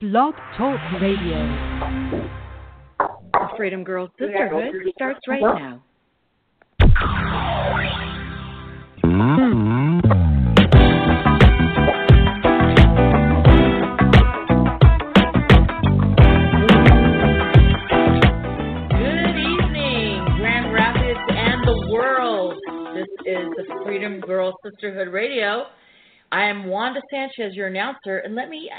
Blog Talk Radio. Freedom Girls Sisterhood starts right now. Good evening, Grand Rapids and the world. This is the Freedom Girl Sisterhood Radio. I am Wanda Sanchez, your announcer, and let me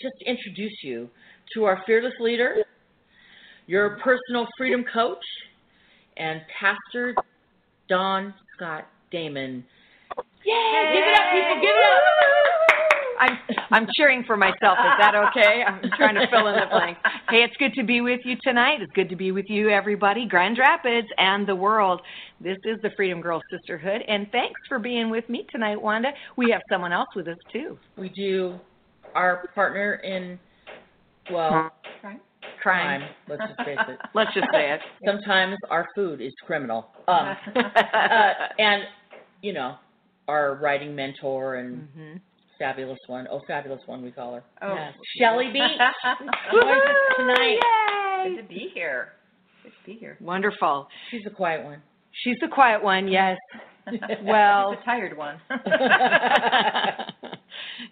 just introduce you to our fearless leader, your personal freedom coach, and Pastor Dawn Scott Damon. Yay! Give it up, people! Give it up! I'm I'm cheering for myself. Is that okay? I'm trying to fill in the blank. Hey, it's good to be with you tonight. It's good to be with you, everybody, Grand Rapids and the world. This is the Freedom Girl Sisterhood, and thanks for being with me tonight, Wanda. We have someone else with us too. We do our partner in, well, Crime. crime. Let's just face it. Let's just say it. Sometimes our food is criminal. Um, uh, and, you know, our writing mentor and hmm fabulous one. Oh, fabulous one, we call her. Oh. Yes. Shelly Beach. Tonight. Yay! Good to be here. Good to be here. Wonderful. She's a quiet one. She's the quiet one, yes. Well- the tired one.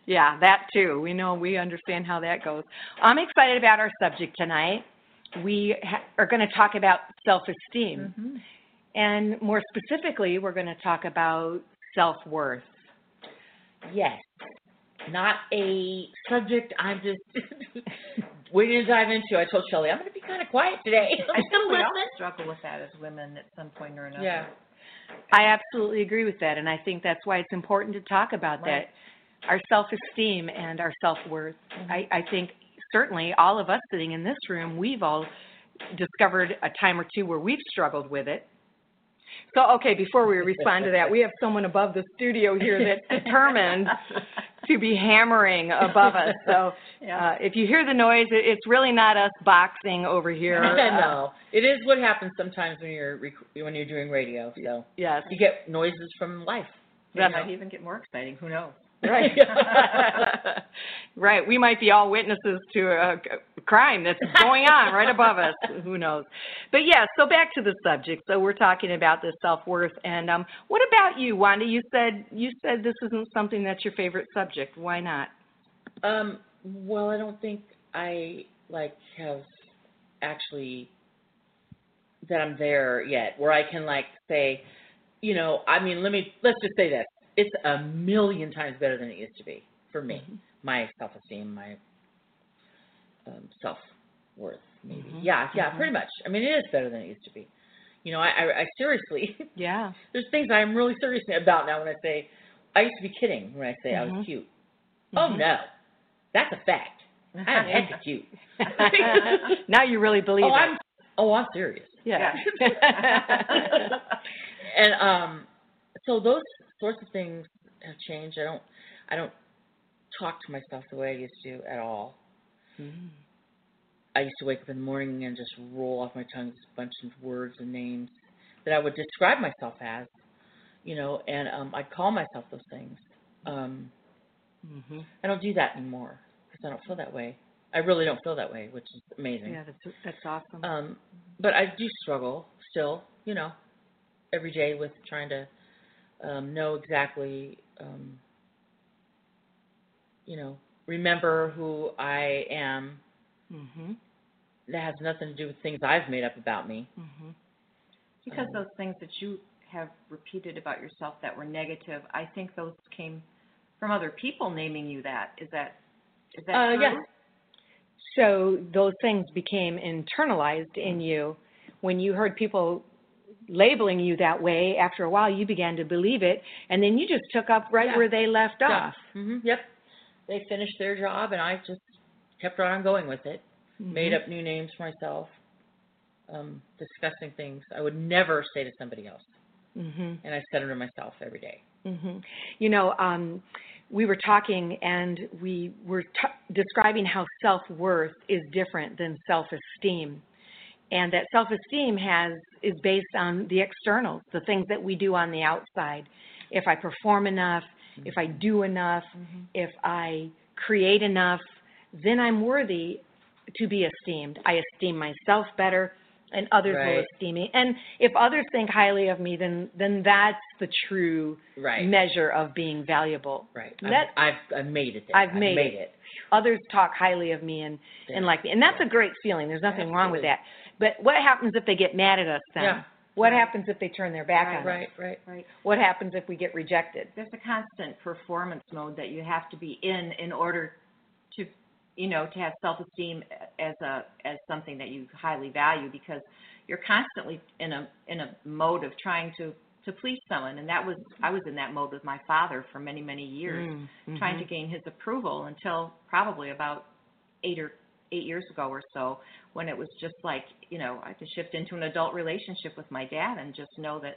Yeah, that too. We know, we understand how that goes. I'm excited about our subject tonight. We ha- are going to talk about self esteem. Mhm. And more specifically, we're going to talk about self worth. yes. Not a subject I'm just waiting to dive into. I told Shelly, I'm going to be kind of quiet today. I'm still we all struggle with that as women at some point or another. Yeah. I absolutely agree with that. And I think that's why it's important to talk about Right. that our self esteem and our self worth. I, I think certainly all of us sitting in this room, we've all discovered a time or two where we've struggled with it. So, okay, before we respond to that, we have someone above the studio here that's determined to be hammering above us. So, uh, if you hear the noise, it's really not us boxing over here. Uh, no, it is what happens sometimes when you're rec- when you're doing radio. So Yes. you get noises from life. It might even get more exciting. Who knows? Right. right. We might be all witnesses to a crime that's going on right above us. Who knows? But yeah, so back to the subject. So we're talking about the self-worth and um what about you, Wanda? You said you said this isn't something that's your favorite subject. Why not? Um, well, I don't think I like have actually that I'm there yet, where I can like say, you know, I mean, let me let's just say this: it's a million times better than it used to be for me. My self-esteem, my um, self-worth, maybe. Mhm. Yeah, yeah, Mhm. pretty much. I mean, it is better than it used to be. You know, I, I, I seriously, Yeah. there's things I'm really serious about now when I say, I used to be kidding when I say I was Mhm. cute. Oh Mhm. no, that's a fact. I am hecka cute. now you really believe oh, it. I'm oh, I'm serious. yeah. and um, so those sorts of things have changed. I don't, I don't talk to myself the way I used to at all. Mm. I used to wake up in the morning and just roll off my tongue a bunch of words and names that I would describe myself as, you know, and um, I'd call myself those things. Um, Mhm. I don't do that anymore because I don't feel that way. I really don't feel that way, which is amazing. Yeah, that's that's awesome. Um, but I do struggle still, you know, every day with trying to um, know exactly, um, you know, remember who I am. mhm. That has nothing to do with things I've made up about me. Mhm. because those things that you have repeated about yourself that were negative, I think those came from other people naming you that. Is that is that Uh, true? yeah. So those things became internalized in you. When you heard people labeling you that way, after a while you began to believe it, and then you just took up right Yeah. where they left off. hmm Yep. They finished their job, and I just kept on going with it. Made Mhm. up new names for myself. Um, disgusting things I would never say to somebody else, Mhm. and I said them to myself every day. hmm You know, um, we were talking and we were t- describing how self worth is different than self esteem. And that self-esteem has is based on the externals, the things that we do on the outside. If I perform enough, if I do enough, Mm-hmm. if I create enough, then I'm worthy to be esteemed. I esteem myself better and others will esteem me. And if others think highly of me, then then that's the true Right. measure of being valuable. Right. That- I've, I've, I've made it there. I've made made it. it. Others talk highly of me and and like me. And that's a great feeling. There's nothing wrong with that. But what happens if they get mad at us then? Yeah. What happens if they turn their back Right, on us? Right, right. Right. What happens if we get rejected? There's a constant performance mode that you have to be in in order to, you know, to have self-esteem as a as something that you highly value because you're constantly in a in a mode of trying to to please someone and that was I was in that mode with my father for many many years Mm, trying to mhm. gain his approval until probably about 8 or 8 years ago or so when it was just like, you know, I could shift into an adult relationship with my dad and just know that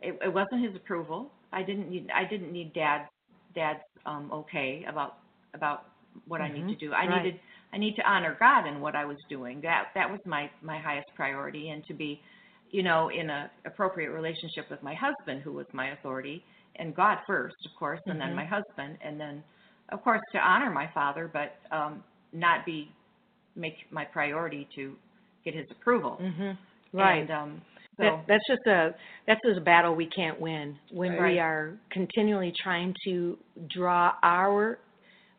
it, it wasn't his approval. I didn't need I didn't need dad's dad's um okay about about what I need to Mhm, do. I right. needed I need to honor God in what I was doing. That that was my my highest priority and to be, you know, in a appropriate relationship with my husband who was my authority and God first, of course, and Mhm. then my husband and then of course to honor my father but um not be make my priority to get his approval. Mhm. Right. And um so That, that's just a that's just a battle we can't win when Right. we are continually trying to draw our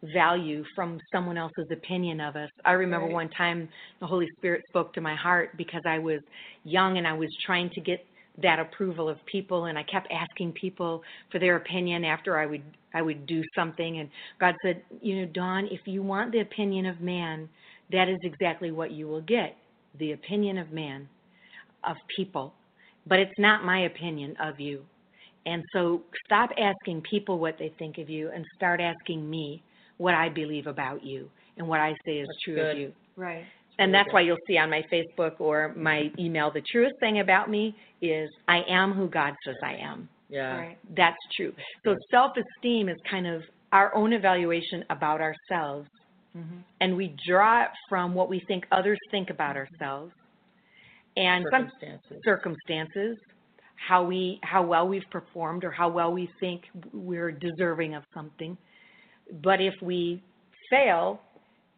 value from someone else's opinion of us. I remember Right. one time the Holy Spirit spoke to my heart because I was young and I was trying to get that approval of people and I kept asking people for their opinion after I would I would do something and God said, you know, Dawn, if you want the opinion of man, that is exactly what you will get. The opinion of man of people, but it's not my opinion of you. And so stop asking people what they think of you and start asking me what I believe about you and what I say is That's true good. of you. right. And really that's good. why you'll see on my Facebook or my email the truest thing about me is I am who God says I am. Yeah. Right. That's true. So self esteem is kind of our own evaluation about ourselves Mhm. and we draw it from what we think others think about ourselves. And Circumstances. circumstances, how we how well we've performed or how well we think we're deserving of something. But if we fail,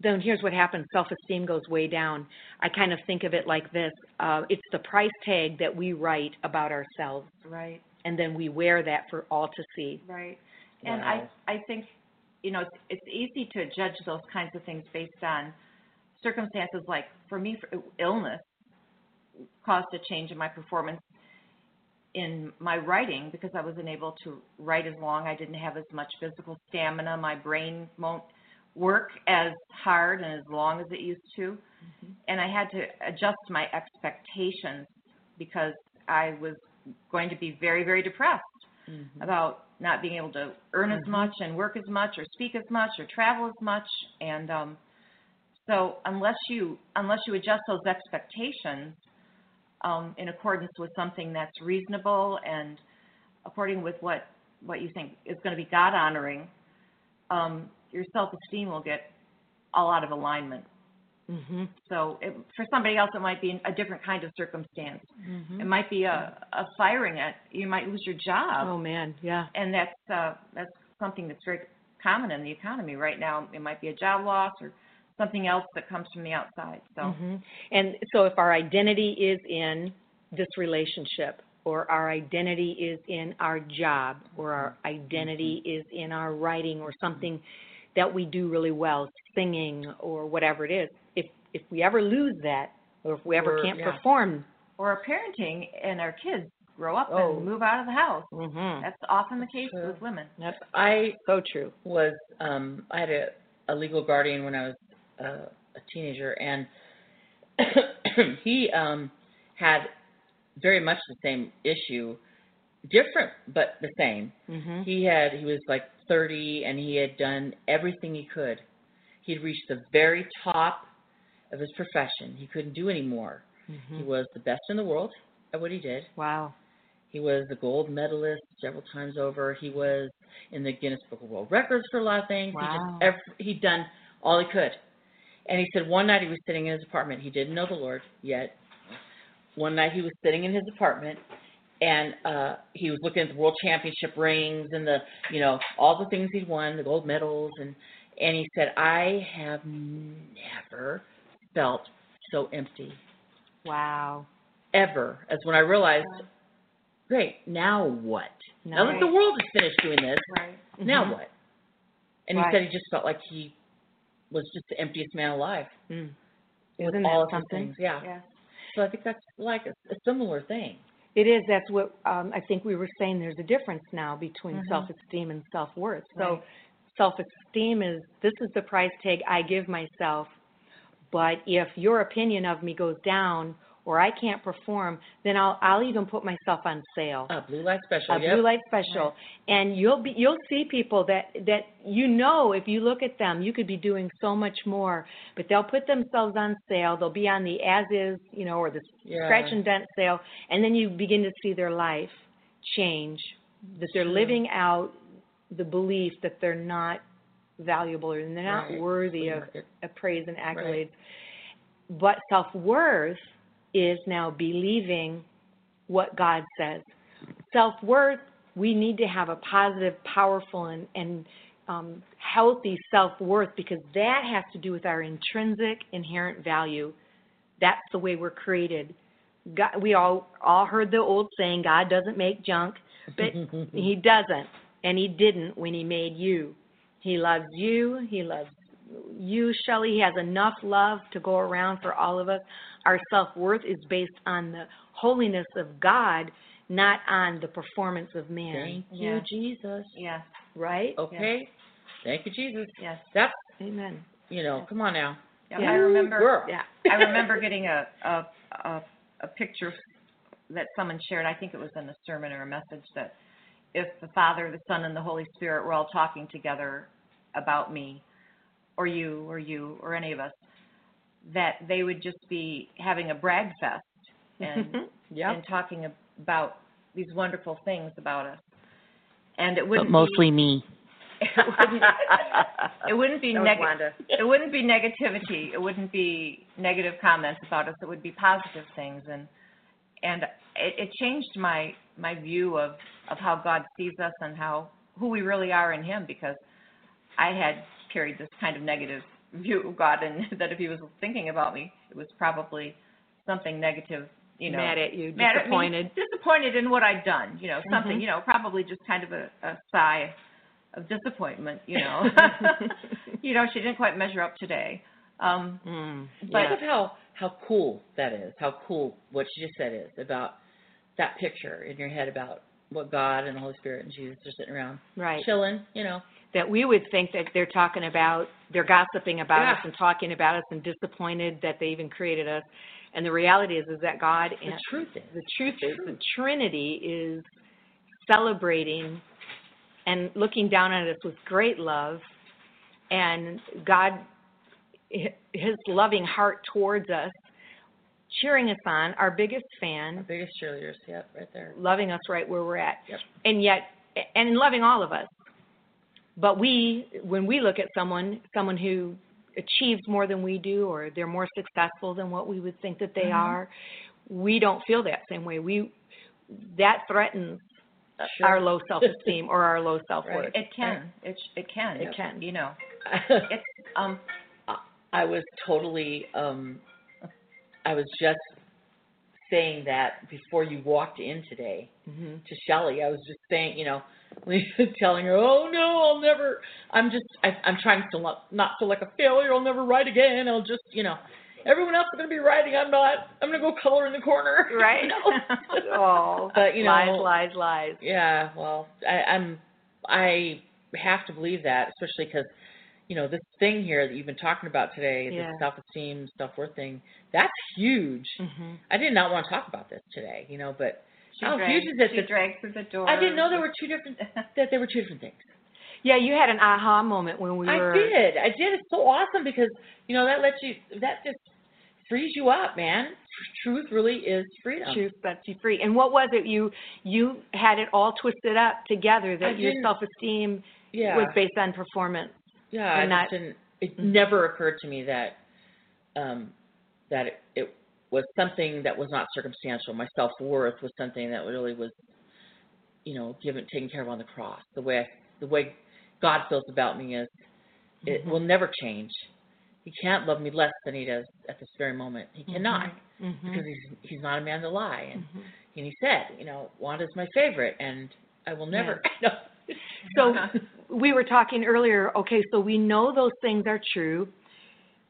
then here's what happens: self-esteem goes way down. I kind of think of it like this: uh, it's the price tag that we write about ourselves, Right. and then we wear that for all to see. Right. And Wow. I I think you know it's, it's easy to judge those kinds of things based on circumstances like for me for illness caused a change in my performance in my writing because I wasn't able to write as long. I didn't have as much physical stamina. My brain won't work as hard and as long as it used to. Mm-hmm. And I had to adjust my expectations because I was going to be very, very depressed Mhm. about not being able to earn as Mhm. much and work as much or speak as much or travel as much and um so unless you unless you adjust those expectations um in accordance with something that's reasonable and according with what what you think is going to be God honoring um your self-esteem will get all out of alignment Mm-hmm. so it, for somebody else it might be a different kind of circumstance Mm-hmm. it might be a a firing at you might lose your job Oh man, yeah. and that's uh, that's something that's very common in the economy right now. It might be a job loss or something else that comes from the outside. So hmm And so if our identity is in this relationship, or our identity is in our job, or our identity is in our writing, or something that we do really well, singing or whatever it is, if if we ever lose that, or if we ever Or- can't yeah. perform, or our parenting and our kids grow up Oh. and move out of the house. mm-hmm. That's often the case true. with women. that's I so true. was um I had a, a legal guardian when I was uh, a teenager and he um had very much the same issue different but the same Mm-hmm. he had he was like 30 and he had done everything he could he'd reached the very top of his profession he couldn't do any more Mm-hmm. he was the best in the world at what he did Wow. he was a gold medalist several times over. He was in the Guinness Book of World Records for a lot of things. He Wow. just every, he'd done all he could. And he said one night he was sitting in his apartment. He didn't know the Lord yet. One night he was sitting in his apartment and uh he was looking at the world championship rings and the you know all the things he'd won, the gold medals and and he said, "I have never felt so empty Wow. ever." As when I realized, great, now what? Now that the world is finished doing this, Right. now Mhm. what? And he said he just felt like he was just the emptiest man alive Mm. with Isn't all of something? things. Yeah. Yeah. So I think that's like a, a similar thing. It is. That's what um, I think we were saying. There's a difference now between Mhm. self-esteem and self-worth. So, Right. self-esteem is this is the price tag I give myself. But if your opinion of me goes down or I can't perform, then I'll I'll even put myself on sale. A blue light special. a yep. blue light special and you'll be you'll see people that that you know if you look at them you could be doing so much more but they'll put themselves on sale they'll be on the as is you know or the Yeah. scratch and dent sale and then you begin to see their life change that they're living out the belief that they're not valuable or they're not Right. worthy of, of praise and accolades but self-worth is now believing what God says. Self worth, we need to have a positive, powerful, and, and um, healthy self worth because that has to do with our intrinsic, inherent value. That's the way we're created. God, we all all heard the old saying, God doesn't make junk, but He doesn't, and He didn't when He made you. He loves you. He loves you, Shelly. He has enough love to go around for all of us. Our self worth is based on the holiness of God, not on the performance of man. Thank you, Yeah. Jesus. Yes. Right? Okay. Thank you, Jesus. Yes. That's Amen. you know, come on now. Yeah, Yeah. I remember. Girl. Yeah. I remember getting a, a a a picture that someone shared. I think it was in a sermon or a message that if the Father, the Son, and the Holy Spirit were all talking together about me, or you, or you, or any of us, that they would just be having a brag fest and yep. and talking about these wonderful things about us. And it wouldn't me. be, it wouldn't, it wouldn't be That negative. It wouldn't be negativity. It wouldn't be negative comments about us. It would be positive things, and and it, it changed my my view of of how God sees us and how who we really are in Him. Because I had carried this kind of negative view of God, and that if He was thinking about me, it was probably something negative. You know, Mad at you, mad at me, disappointed. disappointed in what I'd done. You know, something. Mhm. You know, probably just kind of a, a sigh of disappointment. You know, you know, she didn't quite measure up today. Um, Mm, But- Think of how how cool that is. How cool what she just said is about that picture in your head about what God and the Holy Spirit and Jesus are sitting around right. chilling. You know. that we would think that they're talking about, they're gossiping about Yeah. us and talking about us and disappointed that they even created us. And the reality is, is that God The and truth is. the truth is, the Trinity is celebrating and looking down on us with great love, and God, His loving heart towards us, cheering us on, our biggest Our fan, biggest cheerleaders. Yep, right there. loving us right where we're at. Yep. And yet, and loving all of us. But we, when we look at someone, someone who achieves more than we do, or they're more successful than what we would think that they Mhm. are, we don't feel that same way. We, that threatens Sure. our low self-esteem or our low self-worth. Right. it can. It it can. It can. You know, it's um. I was totally um I was just saying that before you walked in today hmm to Shelly. I was just saying, you know, telling her, "Oh no, I'll never. I'm just. I, I'm trying to not, not feel like a failure. I'll never write again. I'll just, you know, everyone else is going to be writing. I'm not. I'm going to go color in the corner. Right? You know? oh, But, you know- lies, lies, lies. Yeah, well, I, I'm I have to believe that, especially because you know this thing here that you've been talking about today, Yeah. the self-esteem, self-worth thing. That's huge. hmm I did not want to talk about this today, you know, but She how dragged, huge is it she that- dragged through the door. I didn't know there were two different that there were two different things. Yeah, you had an aha moment when we I were. I did, I did. It's so awesome because you know that lets you that just frees you up, man. Truth really is freedom. truth sets you free. And what was it? You you had it all twisted up together that your self esteem Yeah, was based on performance. Yeah, I and just not- didn't. It Mhm. never occurred to me that um, that it, it was something that was not circumstantial. My self worth was something that really was, you know, given taken care of on the cross. The way I, the way God feels about me is it will never change. He can't love me less than he does at this very moment. He cannot Mhm. because he's he's not a man to lie. And Mhm. and he said, you know, Wanda's my favorite, and I will never. no. So we were talking earlier, okay, so we know those things are true.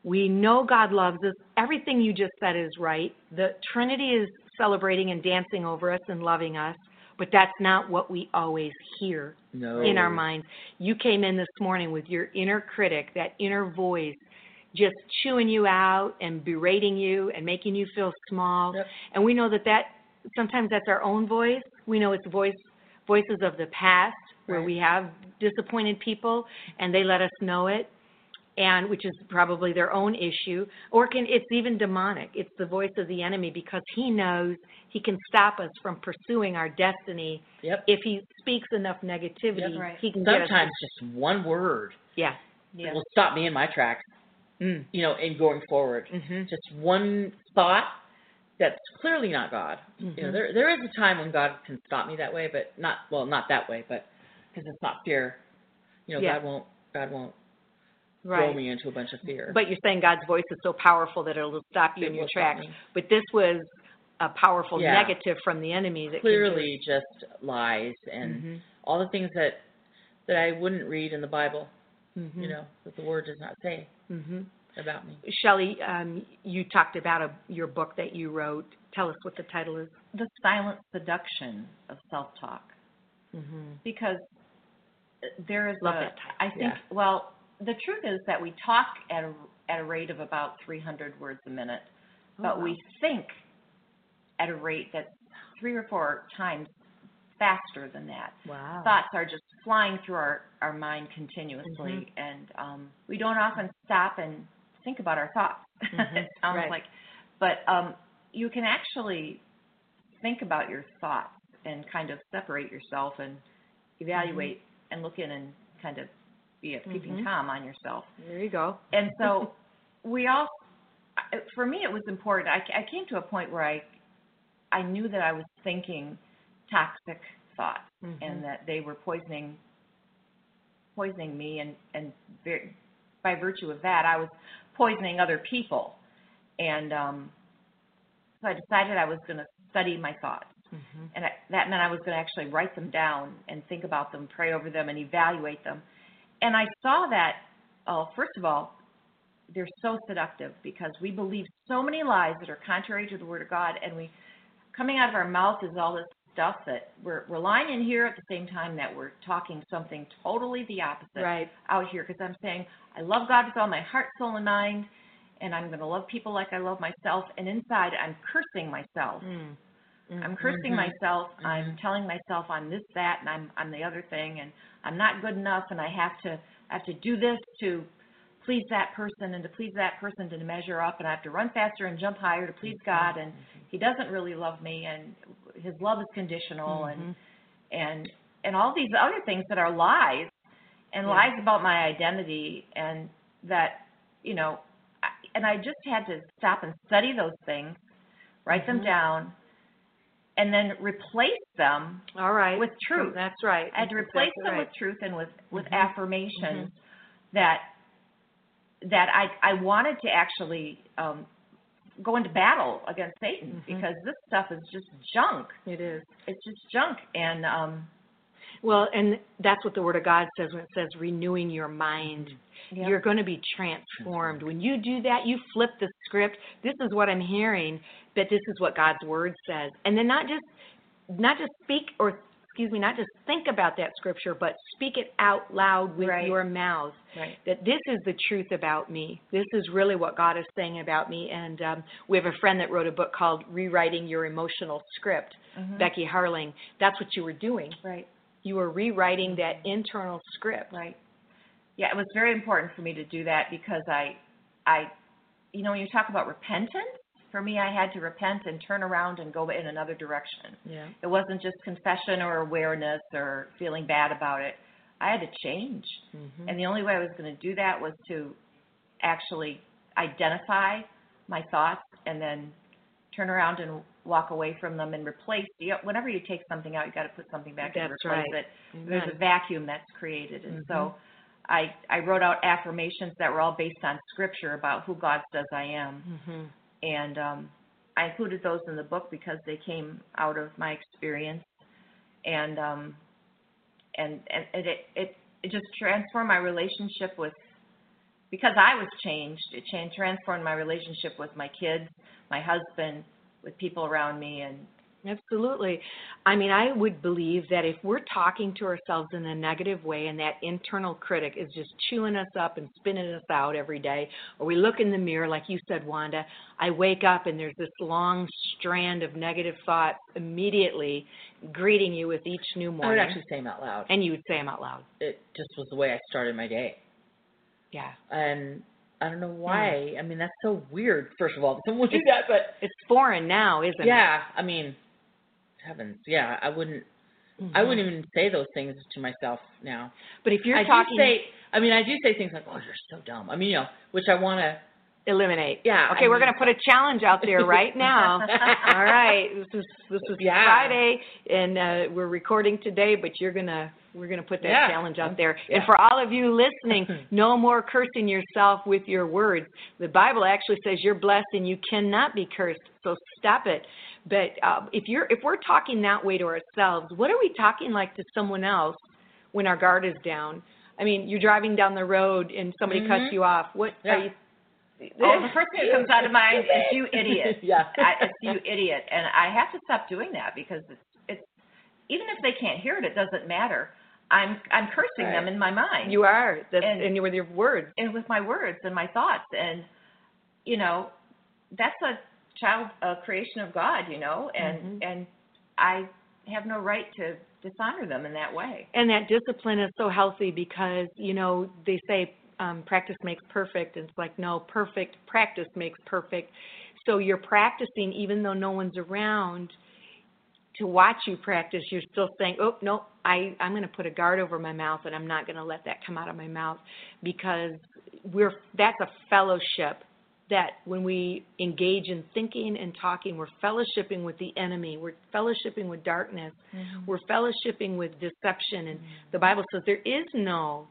We know God loves us. Everything you just said is right. The Trinity is celebrating and dancing over us and loving us, but that's not what we always hear no. in our minds. You came in this morning with your inner critic, that inner voice, just chewing you out and berating you and making you feel small. Yep. And we know that that sometimes that's our own voice. We know it's voice voices of the past where Right. we have disappointed people and they let us know it and which is probably their own issue or can it's even demonic it's the voice of the enemy because he knows he can stop us from pursuing our destiny Yep. if he speaks enough negativity Yep. Right. he can Sometimes just one word yeah will stop me in my tracks. mm. You know, in going forward. mhm Just one thought that's clearly not God. You know, Mhm. there there is a time when God can stop me that way, but not well, not that way, but because it's not fear. You know, Yeah. God won't God won't throw me into a bunch of fear. but you're saying god's voice is so powerful that it'll stop you It in your tracks but this was a powerful Yeah. negative from the enemy that can clearly just lies and Mhm. all the things that that I wouldn't read in the Bible. Mhm. You know, that the Word does not say mhm about me. Shelly, um, you talked about a, your book that you wrote. Tell us what the title is. the silent seduction of self-talk. Mm-hmm. because there is Love a, that title. I think Yeah. well the truth is that we talk at a at a rate of about 300 words a minute Oh, but we think at a rate that's three or four times faster than that Wow. thoughts are just flying through our our mind continuously Mm-hmm. and um we don't often stop and think about our thoughts Mhm. it sounds Right. like but um you can actually think about your thoughts and kind of separate yourself and evaluate and look in and kind of be a peeping Mhm. tom on yourself There you go. and so we all for me it was important I, I came to a point where i i knew that i was thinking toxic thoughts Mhm. and that they were poisoning poisoning me and and ver- by virtue of that i was poisoning other people and um so i decided i was going to study my thoughts Mhm. and I, that meant I was going to actually write them down and think about them, pray over them, and evaluate them. And I saw that, oh, first of all, they're so seductive because we believe so many lies that are contrary to the Word of God, and we coming out of our mouth is all this stuff that we're we're lying in here at the same time that we're talking something totally the opposite Right. out here because I'm saying I love God with all my heart, soul, and mind, and I'm going to love people like I love myself, and inside I'm cursing myself. Mm. I'm cursing Mhm. myself. I'm Mhm. telling myself I'm this, that, and I'm I'm the other thing, and I'm not good enough, and I have to I have to do this to please that person, and to please that person to measure up, and I have to run faster and jump higher to please God, and He doesn't really love me, and His love is conditional, and Mhm. and and all these other things that are lies, and Yeah. lies about my identity, and that you know, I, and I just had to stop and study those things, write them down, and then replace them All right. with truth. That's right. and to That's replace exactly them right. with truth and with with Mhm. affirmations that that I I wanted to actually um, go into battle against Satan Mhm. because this stuff is just junk. It is. It's just junk, and um, Well, and that's what the Word of God says when it says renewing your mind. yeah. You're going to be transformed. When you do that, you flip the script. This is what I'm hearing, that this is what God's Word says. And then not just not just speak or excuse me, not just think about that scripture, but speak it out loud with Right. your mouth. right. that this is the truth about me. This is really what God is saying about me. And um, we have a friend that wrote a book called Rewriting Your Emotional Script, Mhm. Becky Harling. That's what you were doing. Right. You were rewriting that internal script. Right. Yeah, it was very important for me to do that because I, I, you know, when you talk about repentance, for me, I had to repent and turn around and go in another direction. Yeah. It wasn't just confession or awareness or feeling bad about it. I had to change. Mhm. And the only way I was going to do that was to actually identify my thoughts and then turn around and walk away from them and replace. You know, whenever you take something out, you got to put something back and That's replace right. it. There's a vacuum that's created, and so I I wrote out affirmations that were all based on scripture about who God says I am, Mhm. And um, I included those in the book because they came out of my experience, and um, and and it it it just transformed my relationship with because I was changed. It changed transformed my relationship with my kids, my husband, with people around me, and Absolutely. I mean, I would believe that if we're talking to ourselves in a negative way and that internal critic is just chewing us up and spinning us out every day, or we look in the mirror, like you said, Wanda, I wake up and there's this long strand of negative thoughts immediately greeting you with each new morning. I would actually say them out loud. and you would say them out loud. It just was the way I started my day. Yeah. And I don't know hmm. why. I mean, that's so weird, first of all, someone would do that, but It's foreign now, isn't it? yeah, I mean, heavens, yeah, I wouldn't, I Mhm. wouldn't even say those things to myself now. But if you're I talking, do say, I mean, I do say things like, "Oh, you're so dumb." I mean, you know, which I want to. eliminate. Yeah, Okay, I we're mean- to put a challenge out there right now. All right, this is this is Yeah. Friday, and uh, we're recording today, but you're gonna we're gonna put that Yeah. challenge out there. Yeah. And for all of you listening, no more cursing yourself with your words. The Bible actually says you're blessed and you cannot be cursed. So stop it. But uh, if you're if we're talking that way to ourselves, what are we talking like to someone else when our guard is down? I mean, you're driving down the road and somebody cuts Mhm. you off. What Yeah. are you? oh, the first thing that comes out of mind is you idiot. Yeah. I, it's you idiot, and I have to stop doing that because it's it's even if they can't hear it, it doesn't matter. I'm I'm cursing them in my mind. You are. That's, And- and, with your words. and with my words and my thoughts and you know that's a child a creation of god you know and Mhm. and i have no right to dishonor them in that way And that discipline is so healthy because, you know, they say um, practice makes perfect. And it's like, no, perfect practice makes perfect. So you're practicing even though no one's around to watch you practice. You're still saying, oh, no, I, I'm going to put a guard over my mouth and I'm not going to let that come out of my mouth because we're that's a fellowship that when we engage in thinking and talking, we're fellowshipping with the enemy, we're fellowshipping with darkness, mm-hmm. we're fellowshipping with deception. And mm-hmm. the Bible says there is no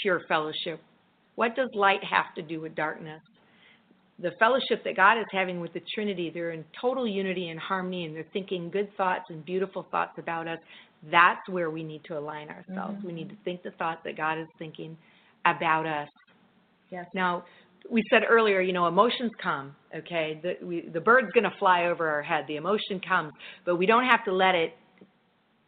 pure fellowship. What does light have to do with darkness? The fellowship that God is having with the Trinity, they're in total unity and harmony, and they're thinking good thoughts and beautiful thoughts about us. That's where we need to align ourselves. Mm-hmm. We need to think the thoughts that God is thinking about us. Yes. Now, we said earlier, you know, emotions come, okay? The, we, the bird's going to fly over our head. The emotion comes, but we don't have to let it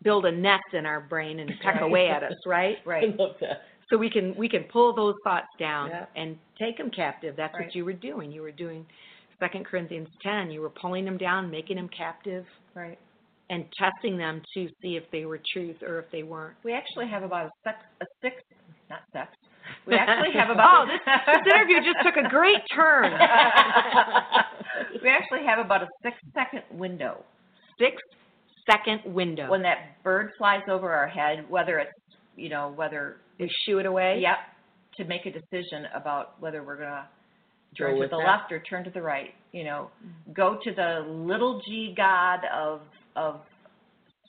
build a nest in our brain and peck Right. away at us, right? right I love that. So we can we can pull those thoughts down Yeah. and take them captive. That's Right. what you were doing. You were doing Second Corinthians 10. You were pulling them down, making them captive, right and testing them to see if they were truth or if they weren't. we actually have about a six a six not sex we actually have about. oh, this, this interview just took a great turn. we actually have about a six second window Six second window. when that bird flies over our head whether it's you know whether we shoo it away. Yep, to make a decision about whether we're gonna turn to the that. left or turn to the right. You know, go to the little g god of of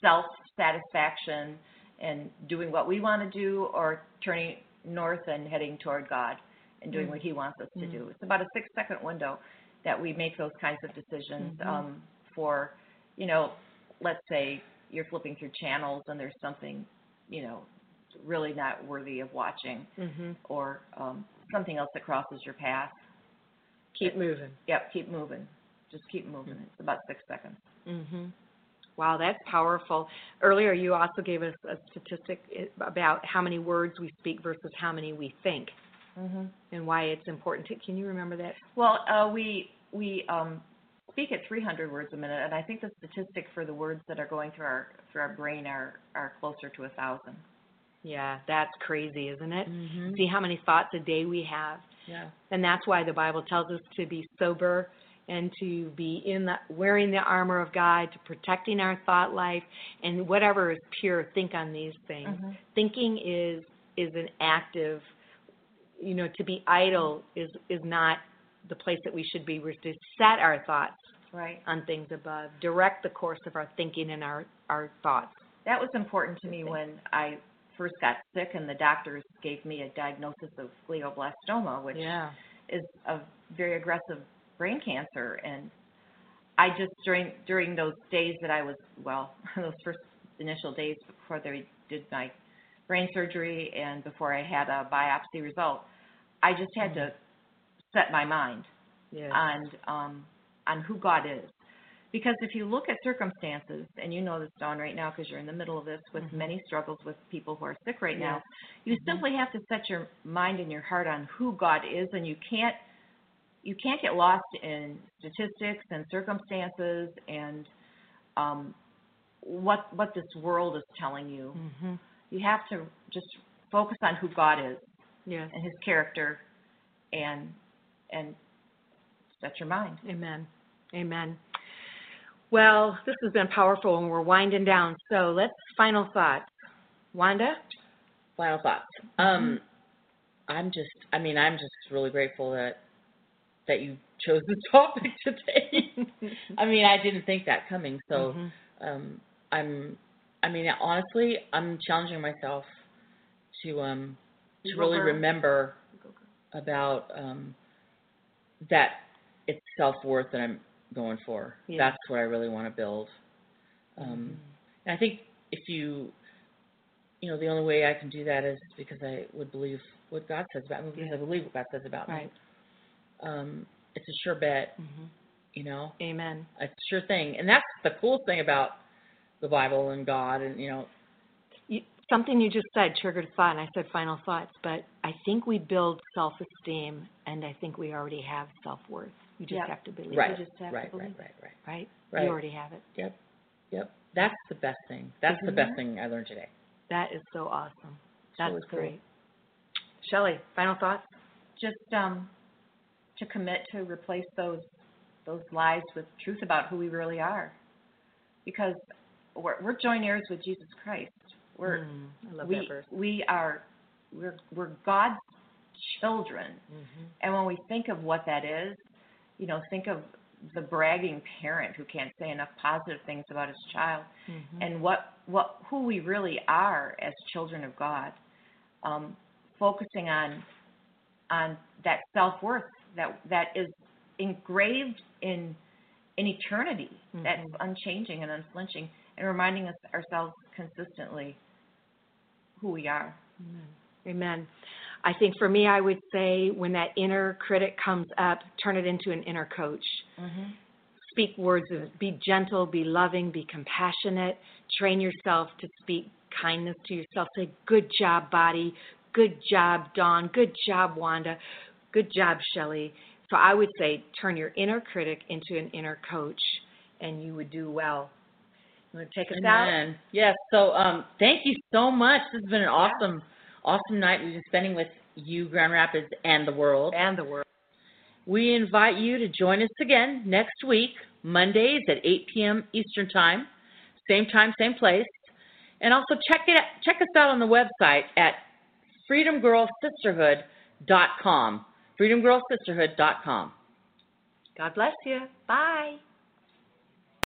self satisfaction and doing what we want to do, or turning north and heading toward God and doing Mm. what He wants us to Mm. do. It's about a six second window that we make those kinds of decisions Mhm. um, for. You know, let's say you're flipping through channels and there's something, you know, really not worthy of watching hmm or um, something else that crosses your path. Keep moving. Yep, keep moving. Just keep moving. It's about six seconds. hmm Wow, that's powerful. Earlier, you also gave us a statistic about how many words we speak versus how many we think, Mm-hmm. and why it's important. To, can you remember that? Well, uh, we we um, speak at 300 words a minute, and I think the statistic for the words that are going through our through our brain are are closer to a thousand. Yeah, that's crazy, isn't it? Mm-hmm. See how many thoughts a day we have, Yeah. and that's why the Bible tells us to be sober and to be in the wearing the armor of God, to protecting our thought life, and whatever is pure. Think on these things. Mhm. thinking is is an active you know to be idle is is not the place that we should be we're to set our thoughts Right. on things above direct the course of our thinking and our our thoughts That was important to me when I first got sick and the doctors gave me a diagnosis of glioblastoma, which Yeah. is a very aggressive brain cancer. And I just during during those days that I was well, those first initial days before they did my brain surgery and before I had a biopsy result, I just had to set my mind Yeah. on um, on who God is. Because if you look at circumstances, and you know this, Dawn, right now, because you're in the middle of this with Mhm. many struggles with people who are sick right Yes. now, you Mhm. simply have to set your mind and your heart on who God is, and you can't you can't get lost in statistics and circumstances and um, what what this world is telling you. Mhm. You have to just focus on who God is Yes. and His character, and and set your mind. Amen. Amen. Well, this has been powerful and we're winding down. So let's final thoughts. Wanda? Final thoughts. Um, I'm just, I mean, I'm just really grateful that that you chose this topic today. I mean, I didn't think that coming, so Mhm. um, I'm, I mean, honestly, I'm challenging myself to um to really remember about um that it's self worth that I'm going for. Yeah. That's what I really want to build. Um, Mhm. and I think if you, you know, the only way I can do that is because I would believe what God says about me, because Yeah. I believe what God says about Right. me. Um, it's a sure bet, Mhm. you know, Amen. it's a sure thing. And that's the cool thing about the Bible and God, and you know, You, something you just said triggered a thought, and I said final thoughts, but I think we build self esteem, and I think we already have self worth. You just Yep. have to believe right, it, just have right, right, believe. right, right, right? right. You already have it. Yep, yep. That's the best thing. That's the Isn't best it? thing I learned today. That is so awesome. It's That's really cool. great. Shelly, final thoughts? just um, to commit to replace those those lies with truth about who we really are, because we're, we're joint heirs with Jesus Christ. We're Mm, I love we that verse. we are we're we're God's children, Mhm. and when we think of what that is, you know, think of the bragging parent who can't say enough positive things about his child Mhm. and what what who we really are as children of God, um, focusing on on that self worth that that is engraved in in eternity, that's Mhm. unchanging and unflinching, and reminding us ourselves consistently who we are. Amen. Amen. I think for me, I would say when that inner critic comes up, turn it into an inner coach. Mm-hmm. Speak words of be gentle, be loving, be compassionate. Train yourself to speak kindness to yourself. Say, good job, body. Good job, Dawn. Good job, Wanda. Good job, Shelly. So I would say turn your inner critic into an inner coach, and you would do well. You want to take us out? Amen. Yes. So um, thank you so much. This has been an awesome, awesome night we've been spending with you, Grand Rapids, and the world. And the world. We invite you to join us again next week, Mondays at 8 p.m. Eastern Time, same time, same place. And also check it check us out on the website at freedomgirlsisterhood.com. freedomgirlsisterhood.com. God bless you. Bye.